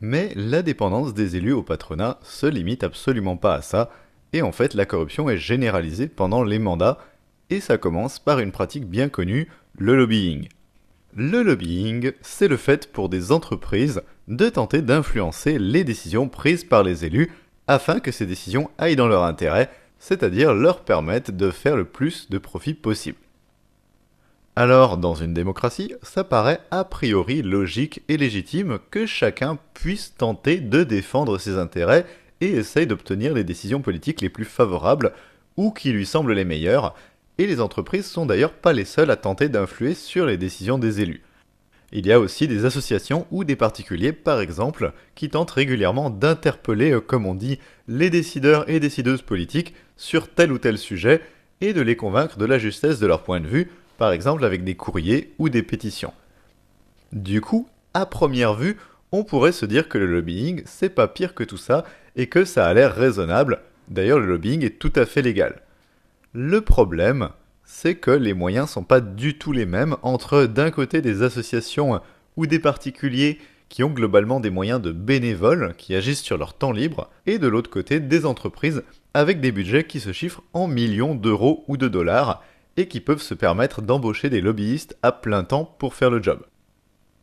Mais la dépendance des élus au patronat se limite absolument pas à ça, et en fait la corruption est généralisée pendant les mandats, et ça commence par une pratique bien connue, le lobbying. Le lobbying, c'est le fait pour des entreprises de tenter d'influencer les décisions prises par les élus afin que ces décisions aillent dans leur intérêt, c'est-à-dire leur permettent de faire le plus de profit possible. Alors, dans une démocratie, ça paraît a priori logique et légitime que chacun puisse tenter de défendre ses intérêts et essaye d'obtenir les décisions politiques les plus favorables ou qui lui semblent les meilleures, et les entreprises sont d'ailleurs pas les seules à tenter d'influer sur les décisions des élus. Il y a aussi des associations ou des particuliers, par exemple, qui tentent régulièrement d'interpeller, euh, comme on dit, les décideurs et décideuses politiques sur tel ou tel sujet et de les convaincre de la justesse de leur point de vue, par exemple avec des courriers ou des pétitions. Du coup, à première vue, on pourrait se dire que le lobbying, c'est pas pire que tout ça et que ça a l'air raisonnable. D'ailleurs, le lobbying est tout à fait légal. Le problème, c'est que les moyens sont pas du tout les mêmes entre d'un côté des associations ou des particuliers qui ont globalement des moyens de bénévoles qui agissent sur leur temps libre, et de l'autre côté des entreprises avec des budgets qui se chiffrent en millions d'euros ou de dollars et qui peuvent se permettre d'embaucher des lobbyistes à plein temps pour faire le job.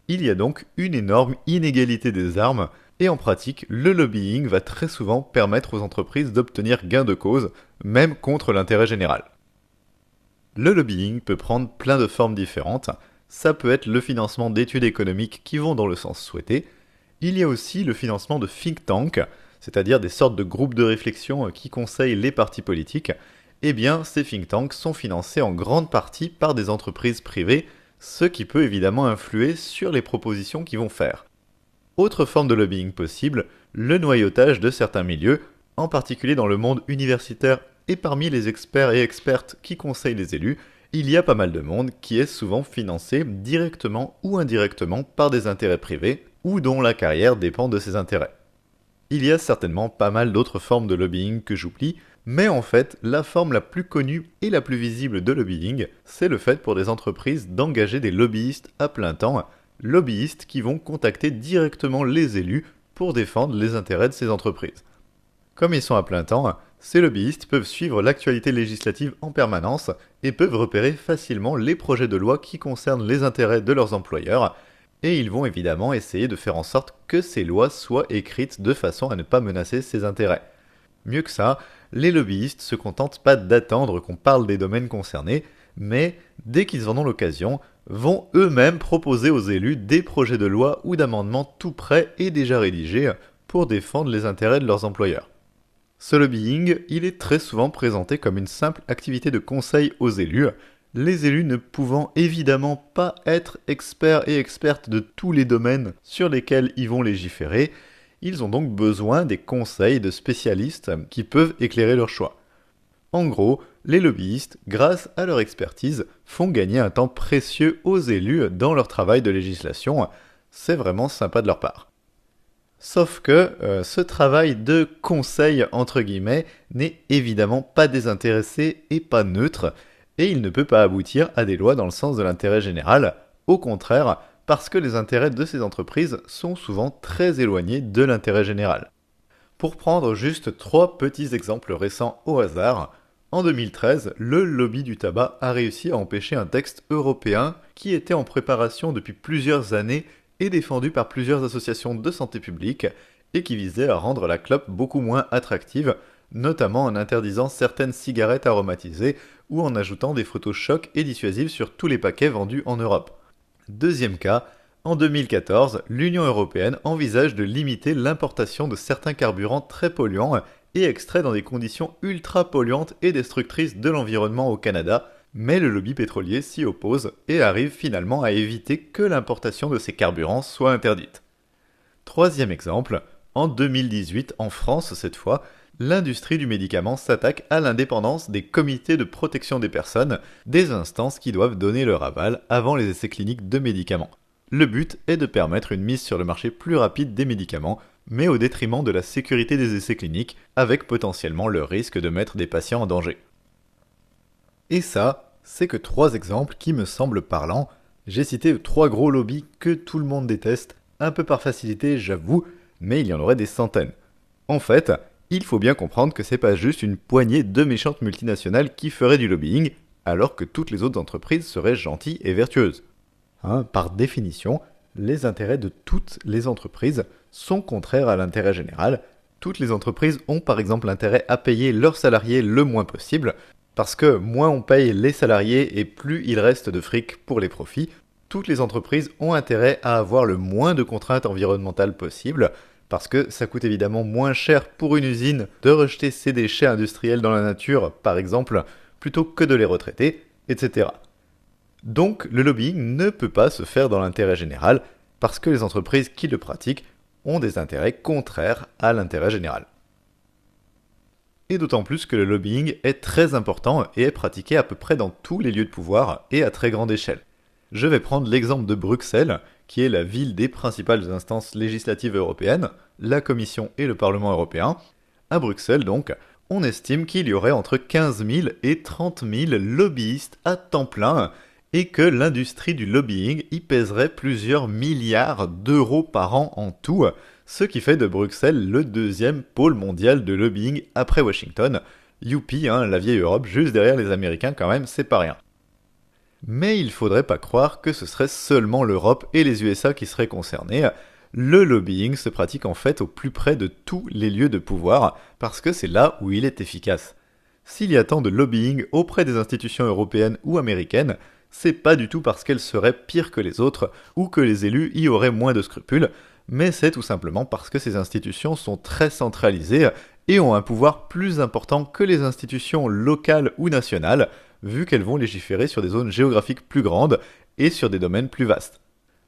Il y a donc une énorme inégalité des armes, et en pratique, le lobbying va très souvent permettre aux entreprises d'obtenir gain de cause, même contre l'intérêt général. Le lobbying peut prendre plein de formes différentes, ça peut être le financement d'études économiques qui vont dans le sens souhaité, il y a aussi le financement de think tanks, c'est-à-dire des sortes de groupes de réflexion qui conseillent les partis politiques, eh bien, ces think tanks sont financés en grande partie par des entreprises privées, ce qui peut évidemment influer sur les propositions qu'ils vont faire. Autre forme de lobbying possible, le noyautage de certains milieux, en particulier dans le monde universitaire et parmi les experts et expertes qui conseillent les élus, il y a pas mal de monde qui est souvent financé directement ou indirectement par des intérêts privés, ou dont la carrière dépend de ces intérêts. Il y a certainement pas mal d'autres formes de lobbying que j'oublie, mais en fait, la forme la plus connue et la plus visible de lobbying, c'est le fait pour des entreprises d'engager des lobbyistes à plein temps, lobbyistes qui vont contacter directement les élus pour défendre les intérêts de ces entreprises. Comme ils sont à plein temps, ces lobbyistes peuvent suivre l'actualité législative en permanence et peuvent repérer facilement les projets de loi qui concernent les intérêts de leurs employeurs, et ils vont évidemment essayer de faire en sorte que ces lois soient écrites de façon à ne pas menacer ces intérêts. Mieux que ça, les lobbyistes se contentent pas d'attendre qu'on parle des domaines concernés, mais dès qu'ils en ont l'occasion, vont eux-mêmes proposer aux élus des projets de loi ou d'amendements tout prêts et déjà rédigés pour défendre les intérêts de leurs employeurs. Ce lobbying, il est très souvent présenté comme une simple activité de conseil aux élus, les élus ne pouvant évidemment pas être experts et expertes de tous les domaines sur lesquels ils vont légiférer, ils ont donc besoin des conseils de spécialistes qui peuvent éclairer leur choix. En gros, les lobbyistes, grâce à leur expertise, font gagner un temps précieux aux élus dans leur travail de législation. C'est vraiment sympa de leur part. Sauf que euh, ce travail de conseil entre guillemets n'est évidemment pas désintéressé et pas neutre, et il ne peut pas aboutir à des lois dans le sens de l'intérêt général. Au contraire, parce que les intérêts de ces entreprises sont souvent très éloignés de l'intérêt général. Pour prendre juste trois petits exemples récents au hasard, en 2013, le lobby du tabac a réussi à empêcher un texte européen qui était en préparation depuis plusieurs années et défendu par plusieurs associations de santé publique et qui visait à rendre la clope beaucoup moins attractive, notamment en interdisant certaines cigarettes aromatisées ou en ajoutant des photos chocs et dissuasives sur tous les paquets vendus en Europe. Deuxième cas, en 2014, l'Union européenne envisage de limiter l'importation de certains carburants très polluants et extraits dans des conditions ultra polluantes et destructrices de l'environnement au Canada, mais le lobby pétrolier s'y oppose et arrive finalement à éviter que l'importation de ces carburants soit interdite. Troisième exemple, en 2018, en France cette fois, l'industrie du médicament s'attaque à l'indépendance des comités de protection des personnes, des instances qui doivent donner leur aval avant les essais cliniques de médicaments. Le but est de permettre une mise sur le marché plus rapide des médicaments, mais au détriment de la sécurité des essais cliniques, avec potentiellement le risque de mettre des patients en danger. Et ça, c'est que trois exemples qui me semblent parlants. J'ai cité trois gros lobbies que tout le monde déteste, un peu par facilité, j'avoue, mais il y en aurait des centaines. En fait, il faut bien comprendre que c'est pas juste une poignée de méchantes multinationales qui feraient du lobbying, alors que toutes les autres entreprises seraient gentilles et vertueuses. Hein, par définition, les intérêts de toutes les entreprises sont contraires à l'intérêt général. Toutes les entreprises ont par exemple intérêt à payer leurs salariés le moins possible, parce que moins on paye les salariés et plus il reste de fric pour les profits. Toutes les entreprises ont intérêt à avoir le moins de contraintes environnementales possible, parce que ça coûte évidemment moins cher pour une usine de rejeter ses déchets industriels dans la nature, par exemple, plutôt que de les retraiter, etc. Donc le lobbying ne peut pas se faire dans l'intérêt général, parce que les entreprises qui le pratiquent ont des intérêts contraires à l'intérêt général. Et d'autant plus que le lobbying est très important et est pratiqué à peu près dans tous les lieux de pouvoir et à très grande échelle. Je vais prendre l'exemple de Bruxelles, qui est la ville des principales instances législatives européennes, la Commission et le Parlement européen. À Bruxelles donc, on estime qu'il y aurait entre 15 000 et 30 000 lobbyistes à temps plein et que l'industrie du lobbying y pèserait plusieurs milliards d'euros par an en tout, ce qui fait de Bruxelles le deuxième pôle mondial de lobbying après Washington. Youpi, hein, la vieille Europe, juste derrière les Américains quand même, c'est pas rien. Mais il faudrait pas croire que ce serait seulement l'Europe et les USA qui seraient concernés. Le lobbying se pratique en fait au plus près de tous les lieux de pouvoir, parce que c'est là où il est efficace. S'il y a tant de lobbying auprès des institutions européennes ou américaines, c'est pas du tout parce qu'elles seraient pires que les autres ou que les élus y auraient moins de scrupules, mais c'est tout simplement parce que ces institutions sont très centralisées et ont un pouvoir plus important que les institutions locales ou nationales, vu qu'elles vont légiférer sur des zones géographiques plus grandes et sur des domaines plus vastes.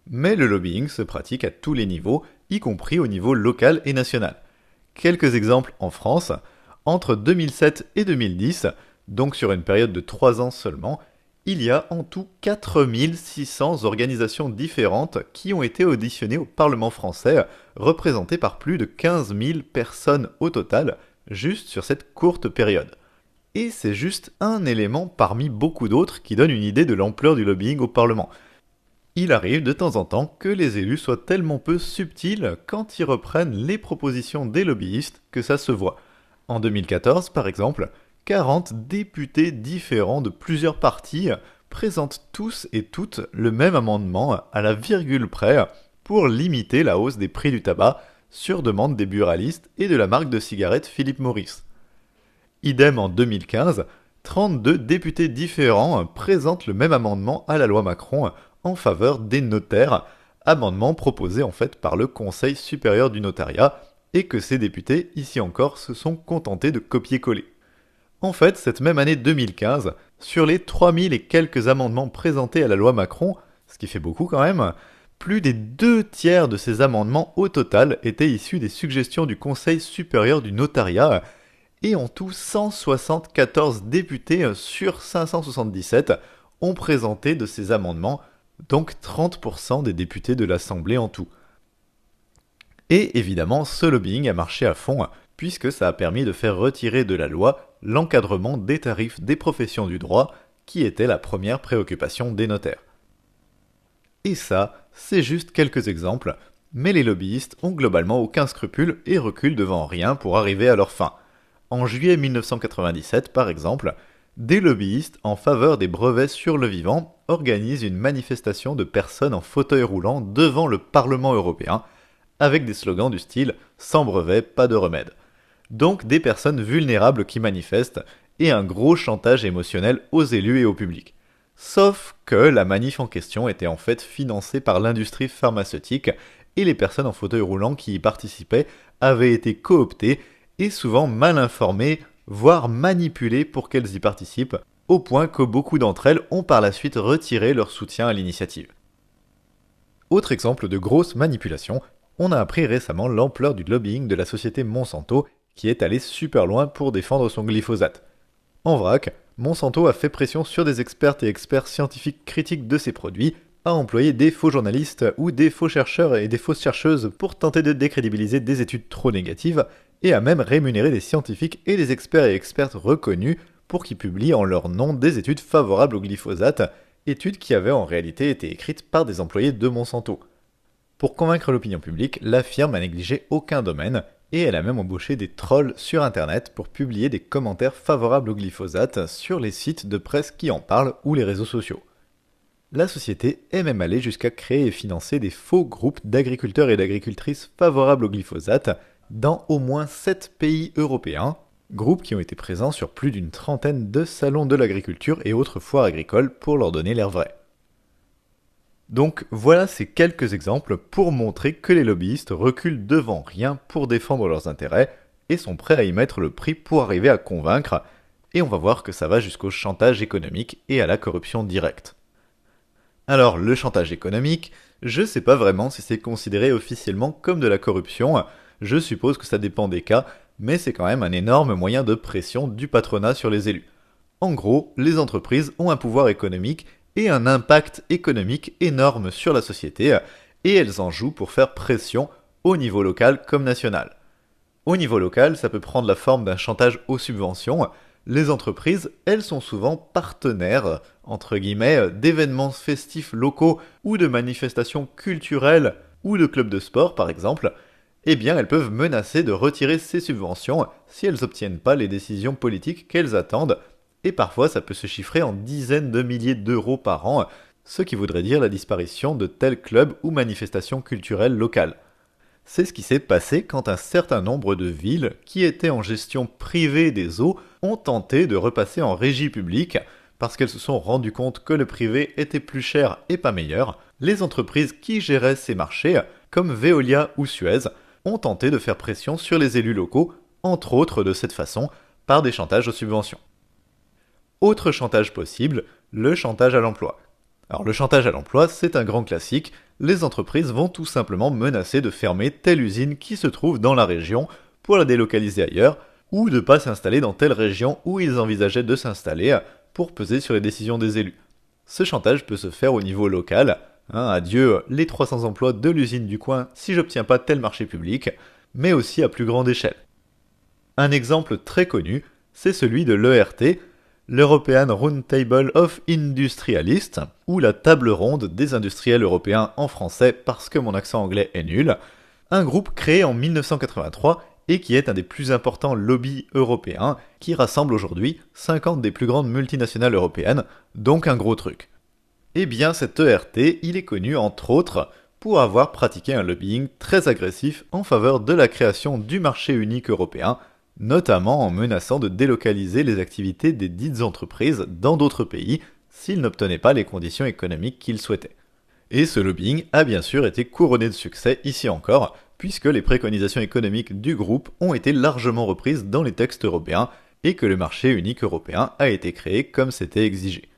Mais le lobbying se pratique à tous les niveaux, y compris au niveau local et national. Quelques exemples en France. Entre 2007 et 2010, donc sur une période de 3 ans seulement, il y a en tout 4600 organisations différentes qui ont été auditionnées au Parlement français, représentées par plus de 15 000 personnes au total, juste sur cette courte période. Et c'est juste un élément parmi beaucoup d'autres qui donne une idée de l'ampleur du lobbying au Parlement. Il arrive de temps en temps que les élus soient tellement peu subtils quand ils reprennent les propositions des lobbyistes que ça se voit. En 2014, par exemple, 40 députés différents de plusieurs partis présentent tous et toutes le même amendement à la virgule près pour limiter la hausse des prix du tabac sur demande des buralistes et de la marque de cigarettes Philippe Morris. Idem en 2015, 32 députés différents présentent le même amendement à la loi Macron en faveur des notaires, amendement proposé en fait par le Conseil supérieur du notariat et que ces députés, ici encore, se sont contentés de copier-coller. En fait, cette même année 2015, sur les 3000 et quelques amendements présentés à la loi Macron, ce qui fait beaucoup quand même, plus des deux tiers de ces amendements au total étaient issus des suggestions du Conseil supérieur du notariat, et en tout 174 députés sur 577 ont présenté de ces amendements, donc 30% des députés de l'Assemblée en tout. Et évidemment, ce lobbying a marché à fond, puisque ça a permis de faire retirer de la loi l'encadrement des tarifs des professions du droit, qui était la première préoccupation des notaires. Et ça, c'est juste quelques exemples, mais les lobbyistes ont globalement aucun scrupule et reculent devant rien pour arriver à leur fin. En juillet 1997, par exemple, des lobbyistes en faveur des brevets sur le vivant organisent une manifestation de personnes en fauteuil roulant devant le Parlement européen, avec des slogans du style Sans brevet, pas de remède donc des personnes vulnérables qui manifestent, et un gros chantage émotionnel aux élus et au public. Sauf que la manif en question était en fait financée par l'industrie pharmaceutique, et les personnes en fauteuil roulant qui y participaient avaient été cooptées et souvent mal informées, voire manipulées pour qu'elles y participent, au point que beaucoup d'entre elles ont par la suite retiré leur soutien à l'initiative. Autre exemple de grosse manipulation, on a appris récemment l'ampleur du lobbying de la société Monsanto qui est allé super loin pour défendre son glyphosate. En vrac, Monsanto a fait pression sur des experts et experts scientifiques critiques de ses produits, a employé des faux journalistes ou des faux chercheurs et des fausses chercheuses pour tenter de décrédibiliser des études trop négatives, et a même rémunéré des scientifiques et des experts et expertes reconnus pour qu'ils publient en leur nom des études favorables au glyphosate, études qui avaient en réalité été écrites par des employés de Monsanto. Pour convaincre l'opinion publique, la firme a négligé aucun domaine et elle a même embauché des trolls sur internet pour publier des commentaires favorables au glyphosate sur les sites de presse qui en parlent ou les réseaux sociaux. La société est même allée jusqu'à créer et financer des faux groupes d'agriculteurs et d'agricultrices favorables au glyphosate dans au moins 7 pays européens, groupes qui ont été présents sur plus d'une trentaine de salons de l'agriculture et autres foires agricoles pour leur donner l'air vrai. Donc voilà ces quelques exemples pour montrer que les lobbyistes reculent devant rien pour défendre leurs intérêts et sont prêts à y mettre le prix pour arriver à convaincre, et on va voir que ça va jusqu'au chantage économique et à la corruption directe. Alors le chantage économique, je sais pas vraiment si c'est considéré officiellement comme de la corruption, je suppose que ça dépend des cas, mais c'est quand même un énorme moyen de pression du patronat sur les élus. En gros, les entreprises ont un pouvoir économique et un impact économique énorme sur la société, et elles en jouent pour faire pression au niveau local comme national. Au niveau local, ça peut prendre la forme d'un chantage aux subventions. Les entreprises, elles sont souvent partenaires, entre guillemets, d'événements festifs locaux ou de manifestations culturelles ou de clubs de sport par exemple, eh bien elles peuvent menacer de retirer ces subventions si elles n'obtiennent pas les décisions politiques qu'elles attendent, et parfois ça peut se chiffrer en dizaines de milliers d'euros par an, ce qui voudrait dire la disparition de tels clubs ou manifestations culturelles locales. C'est ce qui s'est passé quand un certain nombre de villes, qui étaient en gestion privée des eaux, ont tenté de repasser en régie publique, parce qu'elles se sont rendues compte que le privé était plus cher et pas meilleur, les entreprises qui géraient ces marchés, comme Veolia ou Suez, ont tenté de faire pression sur les élus locaux, entre autres de cette façon, par des chantages aux subventions. Autre chantage possible, le chantage à l'emploi. Alors le chantage à l'emploi, c'est un grand classique, les entreprises vont tout simplement menacer de fermer telle usine qui se trouve dans la région pour la délocaliser ailleurs, ou de ne pas s'installer dans telle région où ils envisageaient de s'installer pour peser sur les décisions des élus. Ce chantage peut se faire au niveau local, Hein, adieu les 300 emplois de l'usine du coin si j'obtiens pas tel marché public, mais aussi à plus grande échelle. Un exemple très connu, c'est celui de l'ERT, l'European Roundtable of Industrialists, ou la table ronde des industriels européens en français parce que mon accent anglais est nul, un groupe créé en 1983 et qui est un des plus importants lobbies européens, qui rassemble aujourd'hui 50 des plus grandes multinationales européennes, donc un gros truc. Eh bien, cet ERT, il est connu entre autres pour avoir pratiqué un lobbying très agressif en faveur de la création du marché unique européen, notamment en menaçant de délocaliser les activités des dites entreprises dans d'autres pays s'ils n'obtenaient pas les conditions économiques qu'ils souhaitaient. Et ce lobbying a bien sûr été couronné de succès ici encore, puisque les préconisations économiques du groupe ont été largement reprises dans les textes européens et que le marché unique européen a été créé comme c'était exigé.